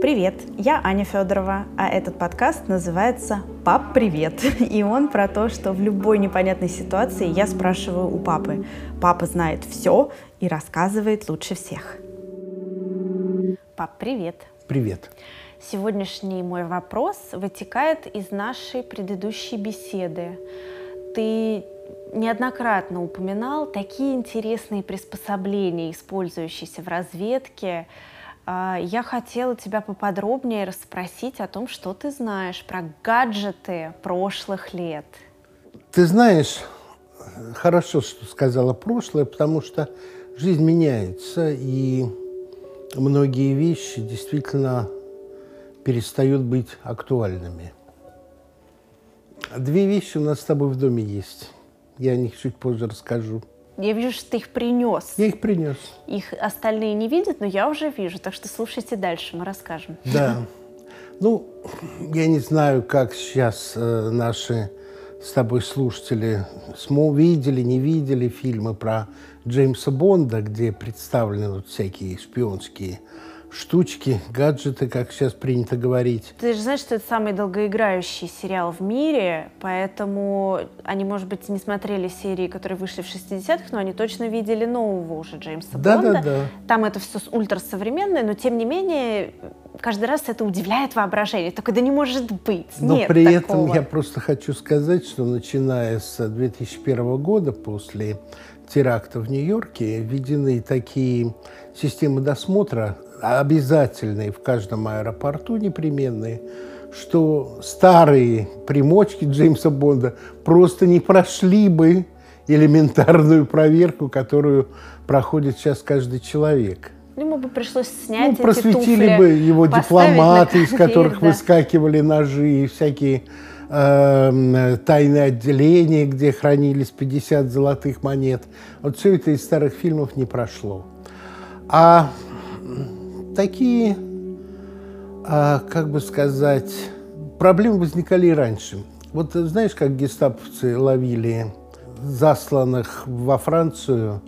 Привет, я Аня Федорова, а этот подкаст называется «Пап, привет!» И он про то, что в любой непонятной ситуации я спрашиваю у папы. Папа знает все и рассказывает лучше всех. Пап, привет! Привет! Сегодняшний мой вопрос вытекает из нашей предыдущей беседы. Ты неоднократно упоминал такие интересные приспособления, использующиеся в разведке, я хотела тебя поподробнее расспросить о том, что ты знаешь про гаджеты прошлых лет. Ты знаешь, хорошо, что сказала прошлое, потому что жизнь меняется, и многие вещи действительно перестают быть актуальными. Две вещи у нас с тобой в доме есть. Я о них чуть позже расскажу. Я вижу, что ты их принес. Я их принес. Их остальные не видят, но я уже вижу. Так что слушайте дальше, мы расскажем. Да. Ну, я не знаю, как сейчас э, наши с тобой слушатели видели, не видели фильмы про Джеймса Бонда, где представлены вот всякие шпионские штучки, гаджеты, как сейчас принято говорить. Ты же знаешь, что это самый долгоиграющий сериал в мире, поэтому они, может быть, не смотрели серии, которые вышли в 60-х, но они точно видели нового уже Джеймса да, Бонда. Да, да. Там это все ультрасовременное, но тем не менее каждый раз это удивляет воображение. Только да не может быть. Но Нет при такого. этом я просто хочу сказать, что начиная с 2001 года, после теракта в Нью-Йорке, введены такие системы досмотра обязательные в каждом аэропорту непременные, что старые примочки Джеймса Бонда просто не прошли бы элементарную проверку, которую проходит сейчас каждый человек. Ему бы пришлось снять ну, эти просветили туфли, бы его дипломаты, из которых да. выскакивали ножи, и всякие э, тайные отделения, где хранились 50 золотых монет. Вот все это из старых фильмов не прошло. А такие, а, как бы сказать, проблемы возникали и раньше. Вот знаешь, как гестаповцы ловили засланных во Францию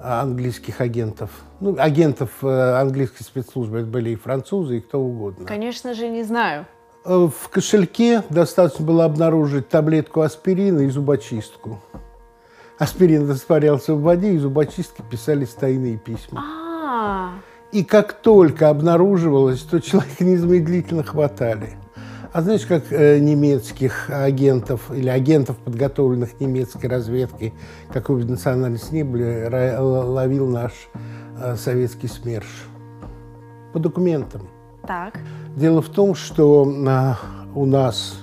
английских агентов? Ну, агентов э, английской спецслужбы. Это были и французы, и кто угодно. Конечно же, не знаю. Э, В кошельке достаточно было обнаружить таблетку аспирина и зубочистку. Аспирин растворялся в воде, и зубочистки писались тайные письма. А, И как только обнаруживалось, то человека незамедлительно хватали. А знаешь, как э, немецких агентов или агентов, подготовленных немецкой разведкой, какой бы национальность ни были, ловил наш э, советский СМЕРШ? По документам. так. Дело в том, что а, у нас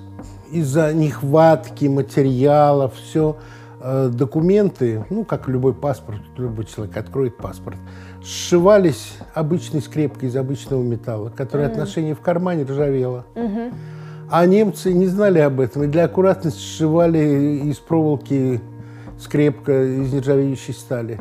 из-за нехватки материалов все документы, ну, как любой паспорт, любой человек откроет паспорт, сшивались обычной скрепкой из обычного металла, которая от ношения в кармане ржавела. А немцы не знали об этом и для аккуратности сшивали из проволоки скрепка из нержавеющей стали.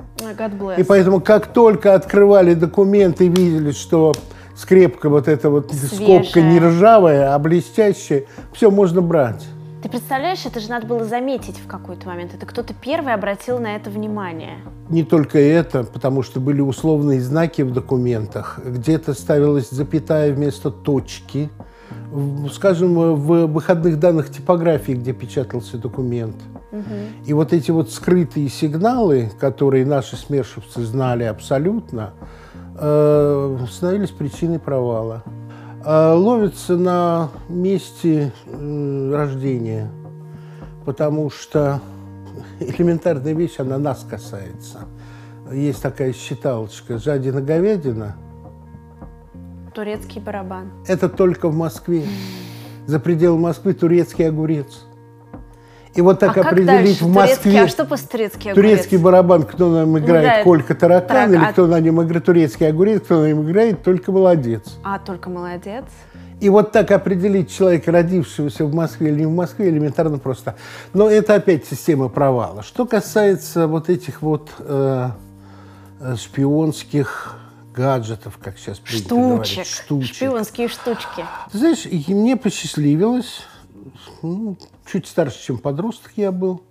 И поэтому, как только открывали документы и видели, что скрепка вот эта вот скобка Свежая. не ржавая, а блестящая, все можно брать. Ты представляешь, это же надо было заметить в какой-то момент. Это кто-то первый обратил на это внимание. Не только это, потому что были условные знаки в документах. Где-то ставилась запятая вместо точки. Скажем, в выходных данных типографии, где печатался документ. И вот эти вот скрытые сигналы, которые наши смершевцы знали абсолютно, э, становились причиной провала. Э, Ловятся на месте э, рождения, потому что элементарная вещь, она нас касается. Есть такая считалочка «жадина-говядина» Турецкий барабан. – это только в Москве. За пределы Москвы турецкий огурец. И вот так а определить в Москве Турецкий, а что по-турецки огурец? турецкий барабан, кто на нем играет, Играет. Колька Таракан, Так, или а- кто на нем играет турецкий огурец, кто на нем играет, только молодец. А, только молодец. И вот так определить человека, родившегося в Москве или не в Москве, элементарно просто. Но это опять система провала. Что касается вот этих вот э, э, шпионских гаджетов, как сейчас принято говорить, Штучек. штучек. Шпионские штучки. Ты знаешь, мне посчастливилось, ну, чуть старше, чем подросток я был,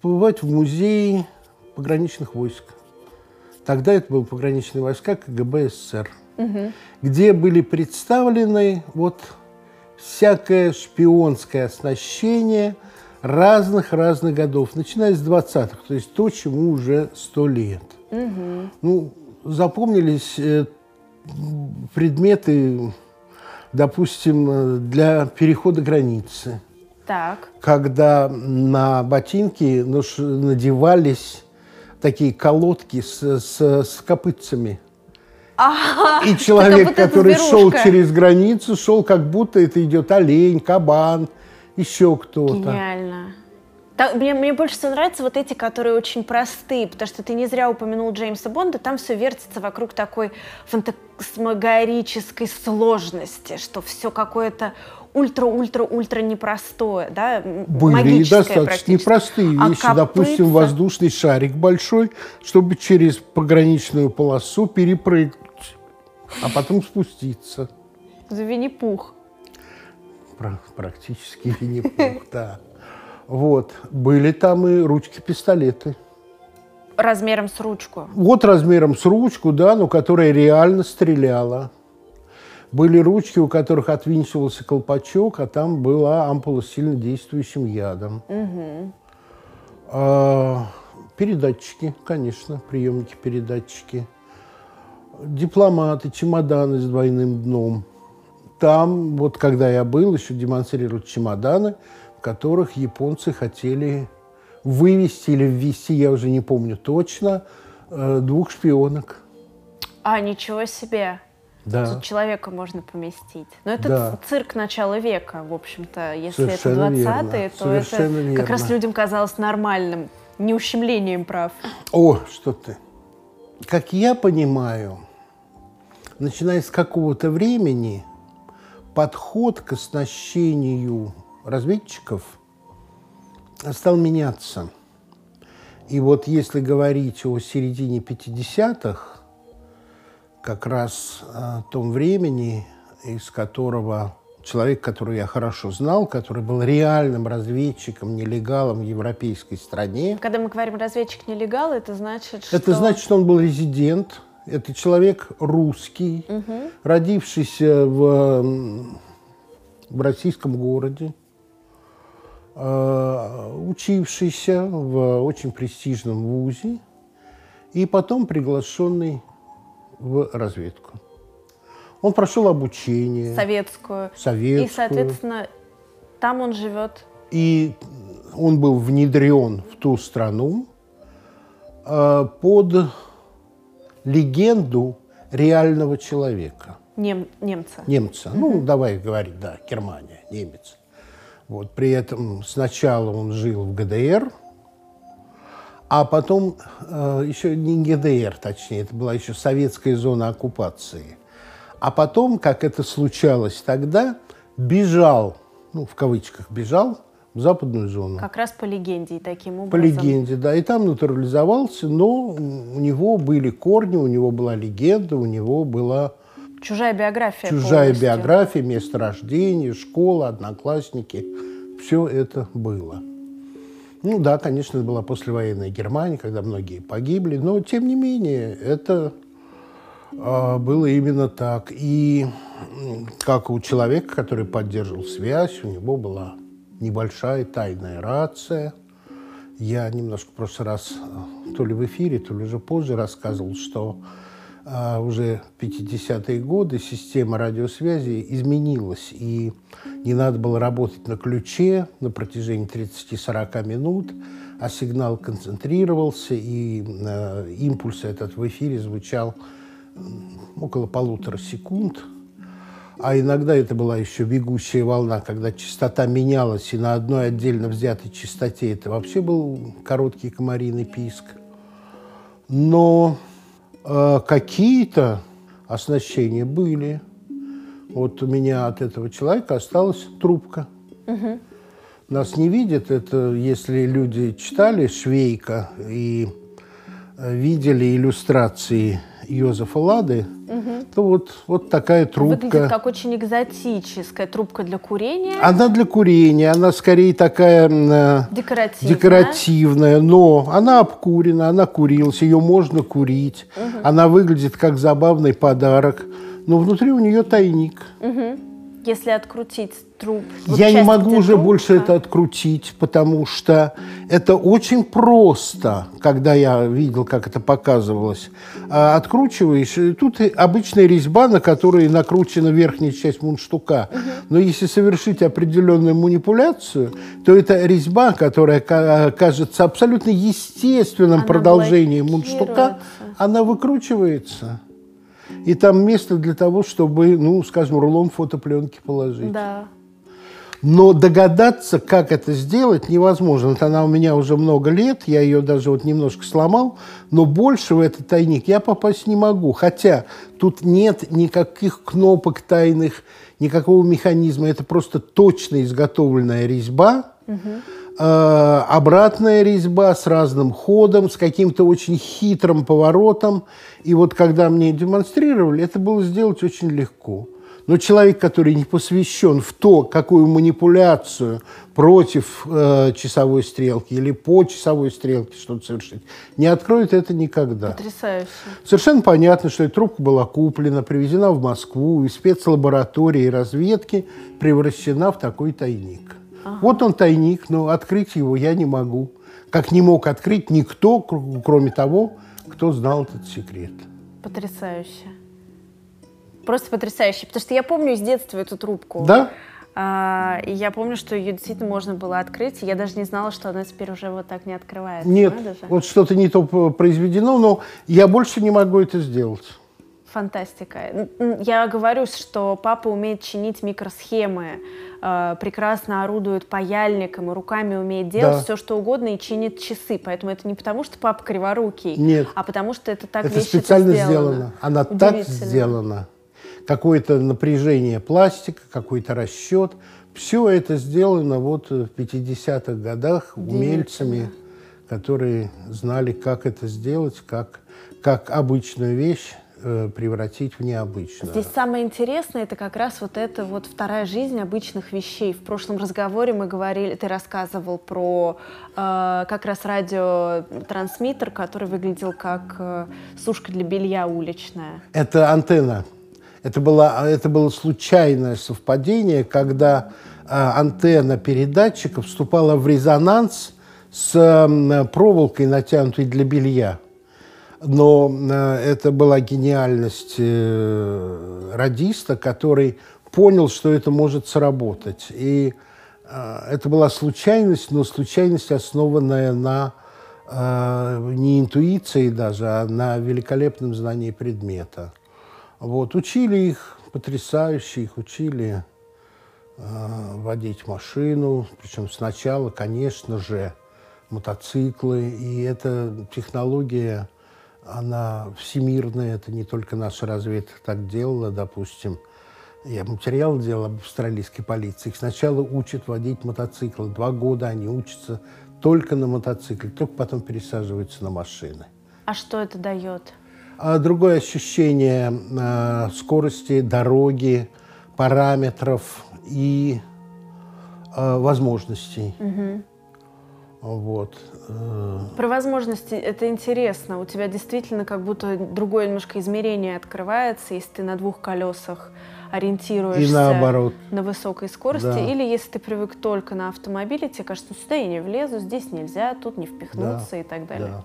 побывать в музее пограничных войск. Тогда это были пограничные войска КГБ СССР. угу. где были представлены вот всякое шпионское оснащение разных-разных годов, начиная с 20-х, то есть то, чему уже сто лет. Угу. Ну, запомнились э, предметы, допустим, для перехода границы. Так. Когда на ботинки надевались такие колодки с, с, с копытцами. А, и человек, который шел через границу, шел как будто это идет олень, кабан, еще кто-то. Гениально. Так, мне, мне больше всего нравятся вот эти, которые очень простые, потому что ты не зря упомянул Джеймса Бонда, там все вертится вокруг такой фантасмагорической сложности, что все какое-то ультра-ультра-ультра непростое, да, Были достаточно непростые а вещи, а допустим, воздушный шарик большой, чтобы через пограничную полосу перепрыгнуть, а потом спуститься. За Винни-Пух. Практически Винни-Пух, да. Вот. Были там и ручки-пистолеты. Размером с ручку? Вот размером с ручку, да, но которая реально стреляла. Были ручки, у которых отвинчивался колпачок, а там была ампула с сильно действующим ядом. Угу. А, передатчики, конечно, приемники-передатчики. Дипломаты, чемоданы с двойным дном. Там, вот когда я был, еще демонстрировали чемоданы – которых японцы хотели вывести или ввести, я уже не помню точно, э, двух шпионок. А, ничего себе! Да. Тут человека можно поместить. Но это да. цирк начала века, в общем-то. Если Совершенно это 20-е, то Совершенно это верно. как раз людям казалось нормальным, не ущемлением прав. О, что ты. Как я понимаю, начиная с какого-то времени, подход к оснащению разведчиков стал меняться. И вот если говорить о середине 50-х, как раз о том времени, из которого человек, который я хорошо знал, который был реальным разведчиком, нелегалом в европейской стране. Когда мы говорим разведчик-нелегал, это значит, что... Это значит, что он был резидент, это человек русский, угу. родившийся в, в российском городе, Э, учившийся в очень престижном вузе и потом приглашенный в разведку. Он прошел обучение. Советскую. Советскую. И, соответственно, там он живет. И он был внедрен в ту страну э, под легенду реального человека. Нем, немца. Немца. Mm-hmm. Ну, давай говорить, да, Германия, немец. Вот, при этом сначала он жил в ГДР, а потом э, еще не ГДР, точнее, это была еще советская зона оккупации. А потом, как это случалось тогда, бежал, ну, в кавычках, бежал в западную зону. Как раз по легенде, таким образом. По легенде, да. И там натурализовался, но у него были корни, у него была легенда, у него была Чужая биография. Чужая полностью. биография, место рождения, школа, одноклассники. Все это было. Ну да, конечно, это была послевоенная Германия, когда многие погибли, но тем не менее это э, было именно так. И как у человека, который поддерживал связь, у него была небольшая тайная рация. Я немножко в прошлый раз э, то ли в эфире, то ли уже позже рассказывал, что а уже 50-е годы система радиосвязи изменилась, и не надо было работать на ключе на протяжении 30-40 минут, а сигнал концентрировался, и э, импульс этот в эфире звучал около полутора секунд. А иногда это была еще бегущая волна, когда частота менялась, и на одной отдельно взятой частоте это вообще был короткий комариный писк. Но какие-то оснащения были. Вот у меня от этого человека осталась трубка. Угу. Нас не видят. Это если люди читали Швейка и э, видели иллюстрации Йозефа Лады, то вот, вот такая трубка. Выглядит как очень экзотическая трубка для курения. Она для курения, она скорее такая э, Декоративная. декоративная, но она обкурена, она курилась, ее можно курить. Она выглядит как забавный подарок, но внутри у нее тайник. Если открутить труб. вот Я не могу уже трубка, больше это открутить, потому что это очень просто, когда я видел, как это показывалось. А Откручиваешь, и тут обычная резьба, на которой накручена верхняя часть мундштука. Но если совершить определенную манипуляцию, то это резьба, которая ка- кажется абсолютно естественным Она продолжением мундштука, она выкручивается. И там место для того, чтобы, ну, скажем, рулон фотопленки положить. Да. Но догадаться, как это сделать, невозможно. Вот она у меня уже много лет, я ее даже вот немножко сломал, но больше в этот тайник я попасть не могу. Хотя тут нет никаких кнопок тайных, никакого механизма. Это просто точно изготовленная резьба, э, обратная резьба с разным ходом, с каким-то очень хитрым поворотом. И вот когда мне демонстрировали, это было сделать очень легко. Но человек, который не посвящен в то, какую манипуляцию против э, часовой стрелки или по часовой стрелке что-то совершить, не откроет это никогда. Потрясающе. Совершенно понятно, что эта трубка была куплена, привезена в Москву, из спецлаборатории и разведки превращена в такой тайник. Вот он тайник, но открыть его я не могу. Как не мог открыть никто, кр- кроме того, кто знал этот секрет. Потрясающе. Просто потрясающе. Потому что я помню из детства эту трубку. Да? А, и я помню, что ее действительно можно было открыть. и Я даже не знала, что она теперь уже вот так не открывается. Нет, вот что-то не то произведено, но я больше не могу это сделать. Фантастика. Я говорю, что папа умеет чинить микросхемы, э, прекрасно орудует паяльником и руками умеет делать Да. все, что угодно и чинит часы. Поэтому это не потому, что папа криворукий, Нет. а потому что это так это специально сделано. сделано. Она так сделана. Какое-то напряжение пластика, какой-то расчет. Все это сделано вот в 50-х годах умельцами, которые знали, как это сделать, как, как обычную вещь превратить в необычную. Здесь самое интересное это как раз вот эта вот вторая жизнь обычных вещей. В прошлом разговоре мы говорили, ты рассказывал про э, как раз радиотрансмиттер, который выглядел как э, сушка для белья уличная. Это антенна. Это было, это было случайное совпадение, когда а, антенна передатчика вступала в резонанс с м, проволокой, натянутой для белья. Но э, это была гениальность э, радиста, который понял, что это может сработать. И э, это была случайность, но случайность, основанная на не интуиции даже, а на великолепном знании предмета. Вот, учили их потрясающе, их учили водить машину, причем сначала, конечно же, мотоциклы, и эта технология, она всемирная, это не только наша разведка так делала, допустим, я материал делал об австралийской полиции. Их сначала учат водить мотоциклы. Два года они учатся только на мотоцикле, только потом пересаживаются на машины. А что это дает? А другое ощущение э, скорости, дороги, параметров и э, возможностей. Вот. Про возможности это интересно. У тебя действительно как будто другое немножко измерение открывается, если ты на двух колесах ориентируешься И наоборот. на высокой скорости, Да. или если ты привык только на автомобиле, тебе кажется, «Ну, сюда я не влезу, здесь нельзя, тут не впихнуться и так далее. Да.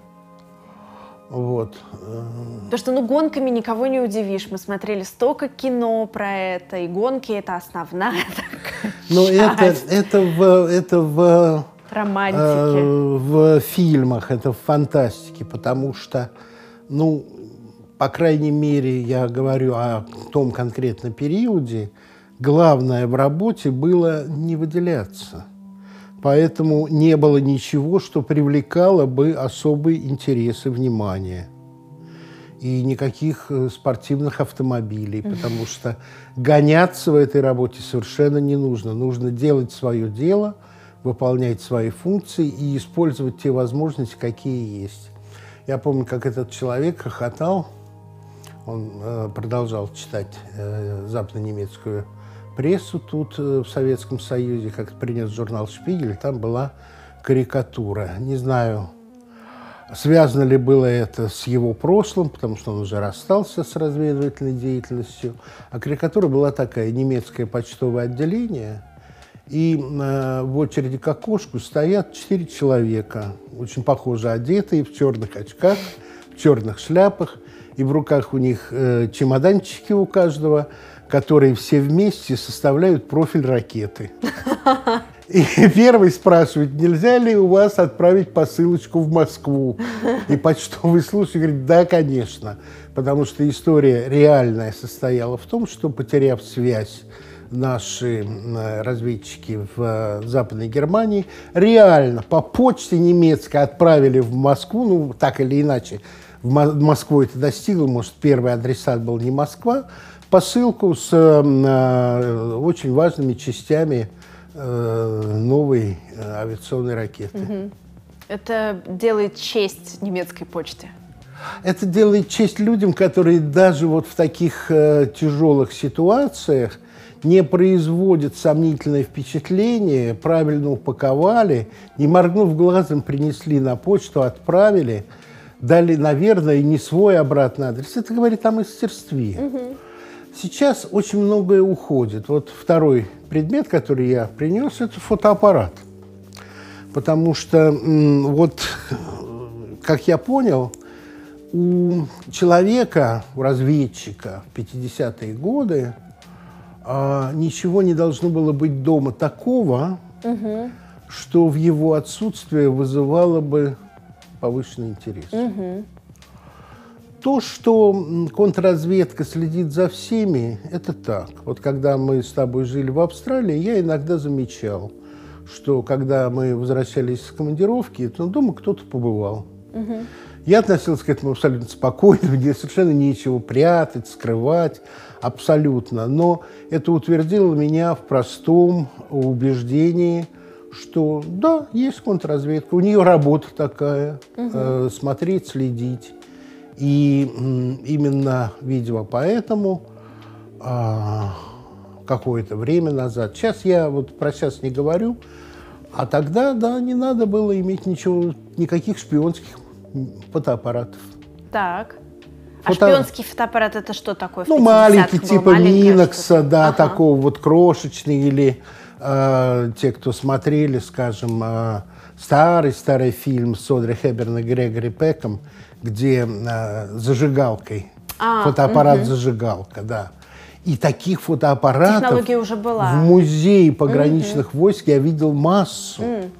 Вот. Потому что, ну, гонками никого не удивишь. Мы смотрели столько кино про это, и гонки — это основная такая Но это, это, в, это в, романтики. э, в фильмах, это в фантастике, потому что, ну, по крайней мере, я говорю о том конкретном периоде, главное в работе было не выделяться. Поэтому не было ничего, что привлекало бы особый интерес и внимание. И никаких э, спортивных автомобилей, потому что гоняться в этой работе совершенно не нужно. Нужно делать свое дело, выполнять свои функции и использовать те возможности, какие есть. Я помню, как этот человек хохотал, Он э, продолжал читать э, западно-немецкую прессу тут, э, в Советском Союзе, как принес журнал «Шпигель», там была карикатура. Не знаю, связано ли было это с его прошлым, потому что он уже расстался с разведывательной деятельностью. А карикатура была такая, немецкое почтовое отделение, и э, в очереди к окошку стоят четыре человека, очень похоже одетые, в черных очках, в черных шляпах, и в руках у них э, чемоданчики у каждого, которые все вместе составляют профиль ракеты. И первый спрашивает, нельзя ли у вас отправить посылочку в Москву? И почтовый служащий говорит, да, конечно. Потому что история реальная состояла в том, что, потеряв связь, наши разведчики в э, Западной Германии реально по почте немецкой отправили в Москву, ну, так или иначе, в Москву это достигло, может, первый адресат был не Москва, посылку с э, очень важными частями э, новой э, авиационной ракеты. Угу. Это делает честь немецкой почте. Это делает честь людям, которые даже вот в таких э, тяжелых ситуациях не производят сомнительное впечатление, правильно упаковали, не моргнув глазом, принесли на почту, отправили, дали, наверное, не свой обратный адрес. Это говорит о мастерстве. Угу. Сейчас очень многое уходит. Вот второй предмет, который я принес, это фотоаппарат. Потому что вот, как я понял, у человека, у разведчика в 50-е годы а, ничего не должно было быть дома такого, угу. что в его отсутствие вызывало бы повышенный интерес. Угу. То, что контрразведка следит за всеми, это так. Вот когда мы с тобой жили в Австралии, я иногда замечал, что когда мы возвращались с командировки, то дома кто-то побывал. Угу. Я относился к этому абсолютно спокойно, мне совершенно нечего прятать, скрывать, абсолютно. Но это утвердило меня в простом убеждении, что да, есть контрразведка, у нее работа такая, угу. э, смотреть, следить. И именно, видимо, поэтому а, какое-то время назад, сейчас я вот про сейчас не говорю, а тогда, да, не надо было иметь ничего, никаких шпионских фотоаппаратов. Так. А Фото... А шпионский фотоаппарат это что такое? Ну, маленький, типа Минокса, да, ага. такого вот крошечный, или э, те, кто смотрели, скажем, э, старый-старый фильм с Одри Хеберн и Грегори Пеком, где э, зажигалкой, а, фотоаппарат-зажигалка, угу. да. И таких фотоаппаратов уже была. в музее пограничных угу. войск я видел массу. Mm.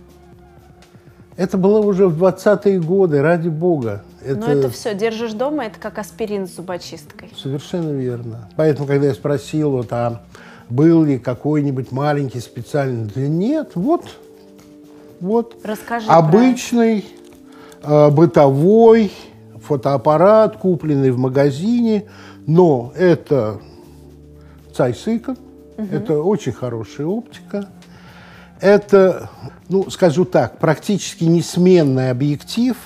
Это было уже в 20-е годы, ради бога. Это... Но это все, держишь дома, это как аспирин с зубочисткой. Совершенно верно. Поэтому, когда я спросил, вот, а был ли какой-нибудь маленький специальный, да нет, вот, вот. Расскажи Обычный, э, бытовой, фотоаппарат, купленный в магазине, но это Цайсика, угу. это очень хорошая оптика. Это, ну, скажу так, практически несменный объектив,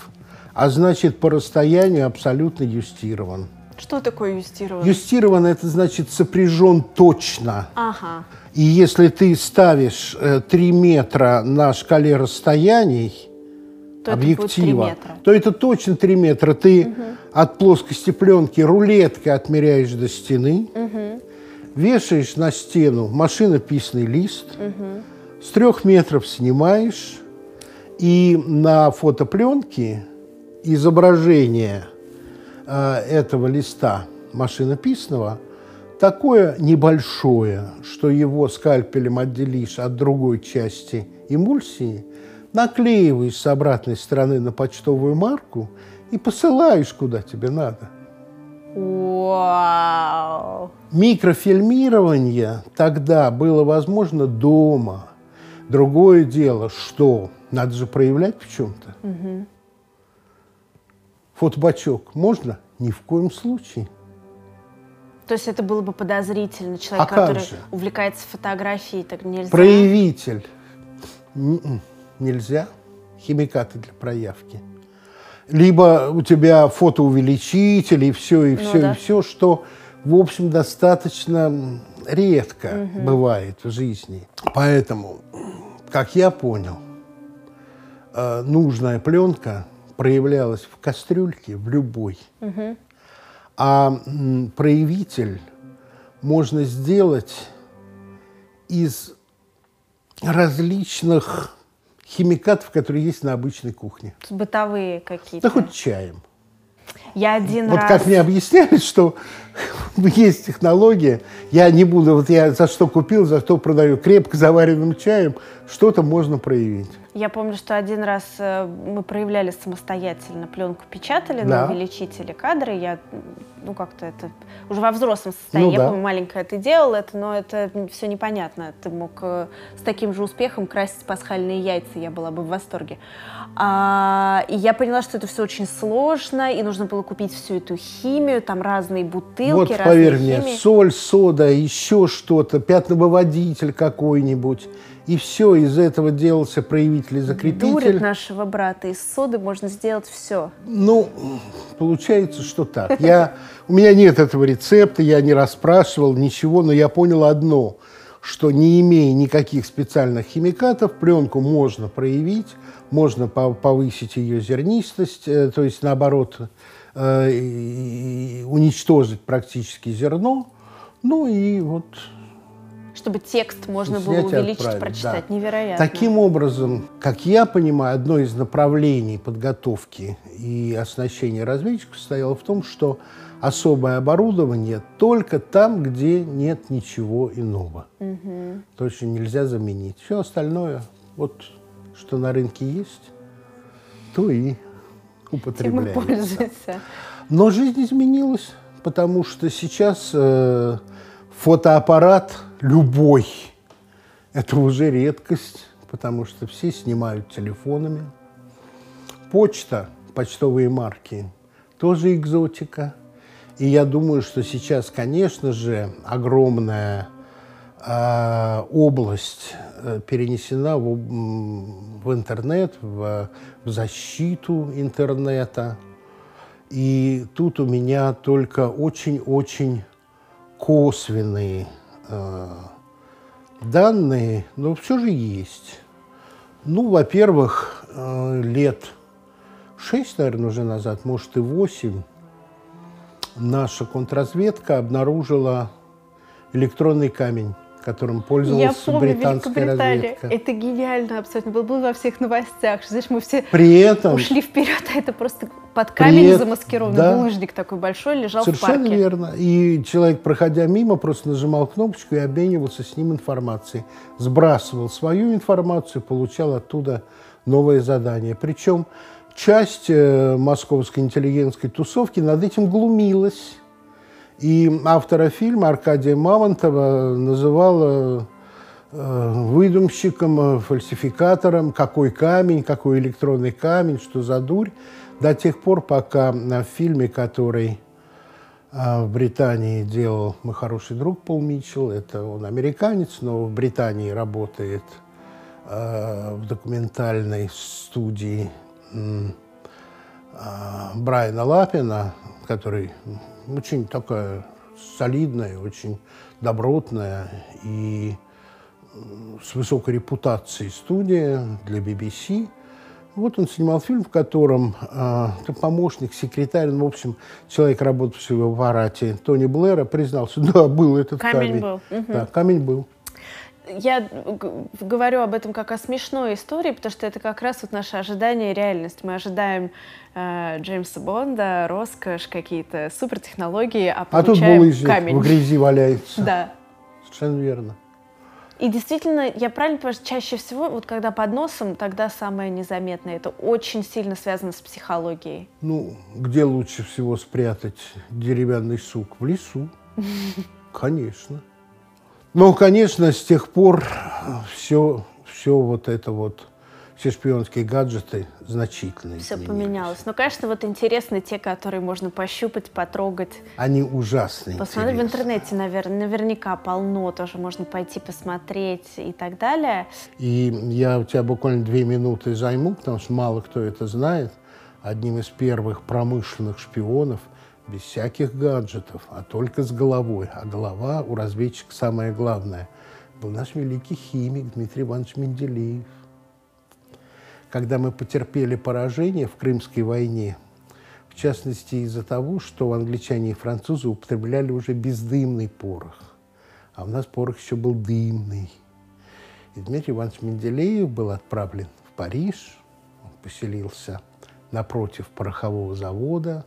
а значит, по расстоянию абсолютно юстирован. Что такое юстирован? Юстирован – это значит сопряжен точно. Ага. И если ты ставишь э, 3 метра на шкале расстояний, то объектива, это то это точно 3 метра. Ты угу. от плоскости пленки рулеткой отмеряешь до стены, угу. вешаешь на стену машинописный лист, угу. С трех метров снимаешь, и на фотопленке изображение э, этого листа машинописного такое небольшое, что его скальпелем отделишь от другой части эмульсии – наклеиваешь с обратной стороны на почтовую марку и посылаешь куда тебе надо. Вау! Микрофильмирование тогда было возможно дома. Другое дело, что надо же проявлять в чем-то. Угу. Фотобачок можно? Ни в коем случае. То есть это было бы подозрительно. Человек, а который увлекается фотографией, так нельзя. Проявитель. М-м нельзя, химикаты для проявки. либо у тебя фотоувеличитель, и все, и все, ну, да. и все, что, в общем, достаточно редко угу. бывает в жизни. Поэтому, как я понял, э, нужная пленка проявлялась в кастрюльке, в любой. Угу. А проявитель можно сделать из различных химикатов, которые есть на обычной кухне. Бытовые какие-то. Да хоть чаем. Я один вот раз... как мне объясняли, что есть технология, я не буду, вот я за что купил, за что продаю, крепко заваренным чаем, что-то можно проявить. Я помню, что один раз э, мы проявляли самостоятельно пленку, печатали Да. на увеличителе кадры. Я, ну, как-то это уже во взрослом состоянии. Ну я да. помню, маленькая ты делал это, но это все непонятно. Ты мог э, с таким же успехом красить пасхальные яйца, я была бы в восторге. А, и я поняла, что это все очень сложно, и нужно было купить всю эту химию, там разные бутылки, Вот разные поверь мне, химии. соль, сода, еще что-то, пятновыводитель какой-нибудь, и все, из этого делался проявитель и Дурит закрепитель. нашего брата. Из соды можно сделать все. Ну, получается, что так. Я, у меня нет этого рецепта, я не расспрашивал ничего, но я понял одно, что не имея никаких специальных химикатов, пленку можно проявить, можно по- повысить ее зернистость, э, то есть наоборот э, уничтожить практически зерно. Ну и вот Чтобы текст можно было увеличить, отправить, прочитать. да. Невероятно. Таким образом, как я понимаю, одно из направлений подготовки и оснащения разведчиков состояло в том, что особое оборудование только там, где нет ничего иного. То, что нельзя заменить. Все остальное, вот что на рынке есть, то и употребляется. Но жизнь изменилась, потому что сейчас э, фотоаппарат любой – это уже редкость, потому что все снимают телефонами. Почта, почтовые марки – тоже экзотика. И я думаю, что сейчас, конечно же, огромная э, область перенесена в, в интернет, в, в защиту интернета. И тут у меня только очень-очень косвенные э, данные, но все же есть. Ну, во-первых, э, лет шесть, наверное, уже назад, может и восемь, наша контрразведка обнаружила электронный камень, которым Я пользовалась помню, британская разведка. Это гениально абсолютно. Был, был во всех новостях. Знаешь, мы все При этом ушли вперед, а это просто под камень эт- замаскированный да. булыжник такой большой лежал в Совершенно парке. верно. И человек, проходя мимо, просто нажимал кнопочку и обменивался с ним информацией. Сбрасывал свою информацию, получал оттуда новое задание. Причем часть э, московской интеллигентской тусовки над этим глумилась. И автора фильма Аркадия Мамонтова называла э, выдумщиком, э, фальсификатором, какой камень, какой электронный камень, что за дурь, до тех пор, пока в фильме, который э, в Британии делал мой хороший друг Пол Митчелл, это он американец, но в Британии работает э, в документальной студии э, Брайана Лапина, который очень такая солидная, очень добротная и с высокой репутацией студия для BBC. Вот он снимал фильм, в котором э, помощник, секретарь, ну, в общем, человек, работавший в аппарате Тони Блэра, признался, да, был этот Камень камень. был. Мгм. Да, камень был. Я говорю об этом как о смешной истории, потому что это как раз вот наше ожидание и реальность. Мы ожидаем э, Джеймса Бонда, роскошь, какие-то супертехнологии, а А тут получаем булыжник камень. в грязи валяется. Да. Совершенно верно. И действительно, я правильно понимаю, что чаще всего, вот когда под носом, тогда самое незаметное. Это очень сильно связано с психологией. Ну, где лучше всего спрятать деревянный сук? В лесу. Конечно. Ну, конечно, с тех пор все, все вот это вот, все шпионские гаджеты значительно Все изменились. поменялось. Но, конечно, вот интересны те, которые можно пощупать, потрогать. Они ужасно Посмотри в интернете, навер- наверняка полно, тоже можно пойти посмотреть и так далее. И я у тебя буквально две минуты займу, потому что мало кто это знает. одним из первых промышленных шпионов без всяких гаджетов, а только с головой. А голова у разведчика самое главное. Был наш великий химик Дмитрий Иванович Менделеев. Когда мы потерпели поражение в Крымской войне, в частности из-за того, что англичане и французы употребляли уже бездымный порох, а у нас порох еще был дымный. И Дмитрий Иванович Менделеев был отправлен в Париж, он поселился напротив порохового завода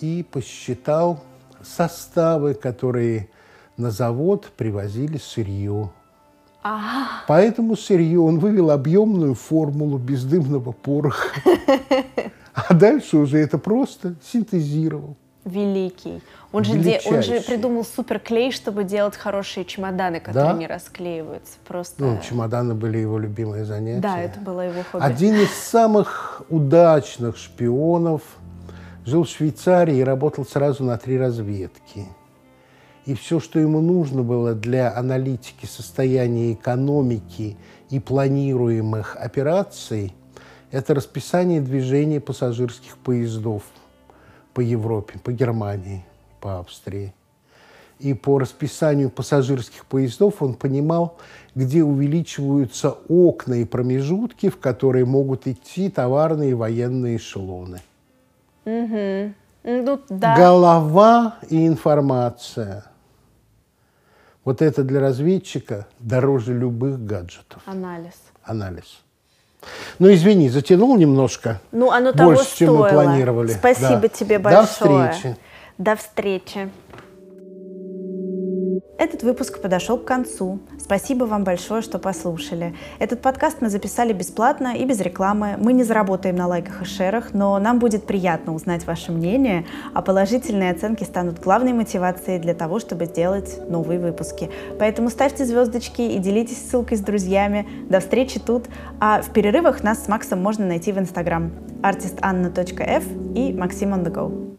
и посчитал составы, которые на завод привозили сырье. Ага. Поэтому сырье он вывел объемную формулу бездымного пороха. А дальше уже это просто синтезировал. Великий. Он же, де, он же придумал суперклей, чтобы делать хорошие чемоданы, которые Да? не расклеиваются. Просто. Ну, чемоданы были его любимое занятие. да, это было его хобби. Один из самых удачных шпионов жил в Швейцарии и работал сразу на три разведки. И все, что ему нужно было для аналитики состояния экономики и планируемых операций, это расписание движения пассажирских поездов по Европе, по Германии, по Австрии. И по расписанию пассажирских поездов он понимал, где увеличиваются окна и промежутки, в которые могут идти товарные и военные эшелоны. Мгм. Ну, да. Голова и информация. Вот это для разведчика дороже любых гаджетов. Анализ. Анализ. Ну, извини, затянул немножко. Ну, оно того Больше, чем мы стоило. планировали. Спасибо Да. тебе До большое. встречи. До встречи. Этот выпуск подошел к концу. Спасибо вам большое, что послушали. Этот подкаст мы записали бесплатно и без рекламы. Мы не заработаем на лайках и шерах, но нам будет приятно узнать ваше мнение, а положительные оценки станут главной мотивацией для того, чтобы сделать новые выпуски. Поэтому ставьте звездочки и делитесь ссылкой с друзьями. До встречи тут. А в перерывах нас с Максом можно найти в Инстаграм artistanna.f и Максим on the go.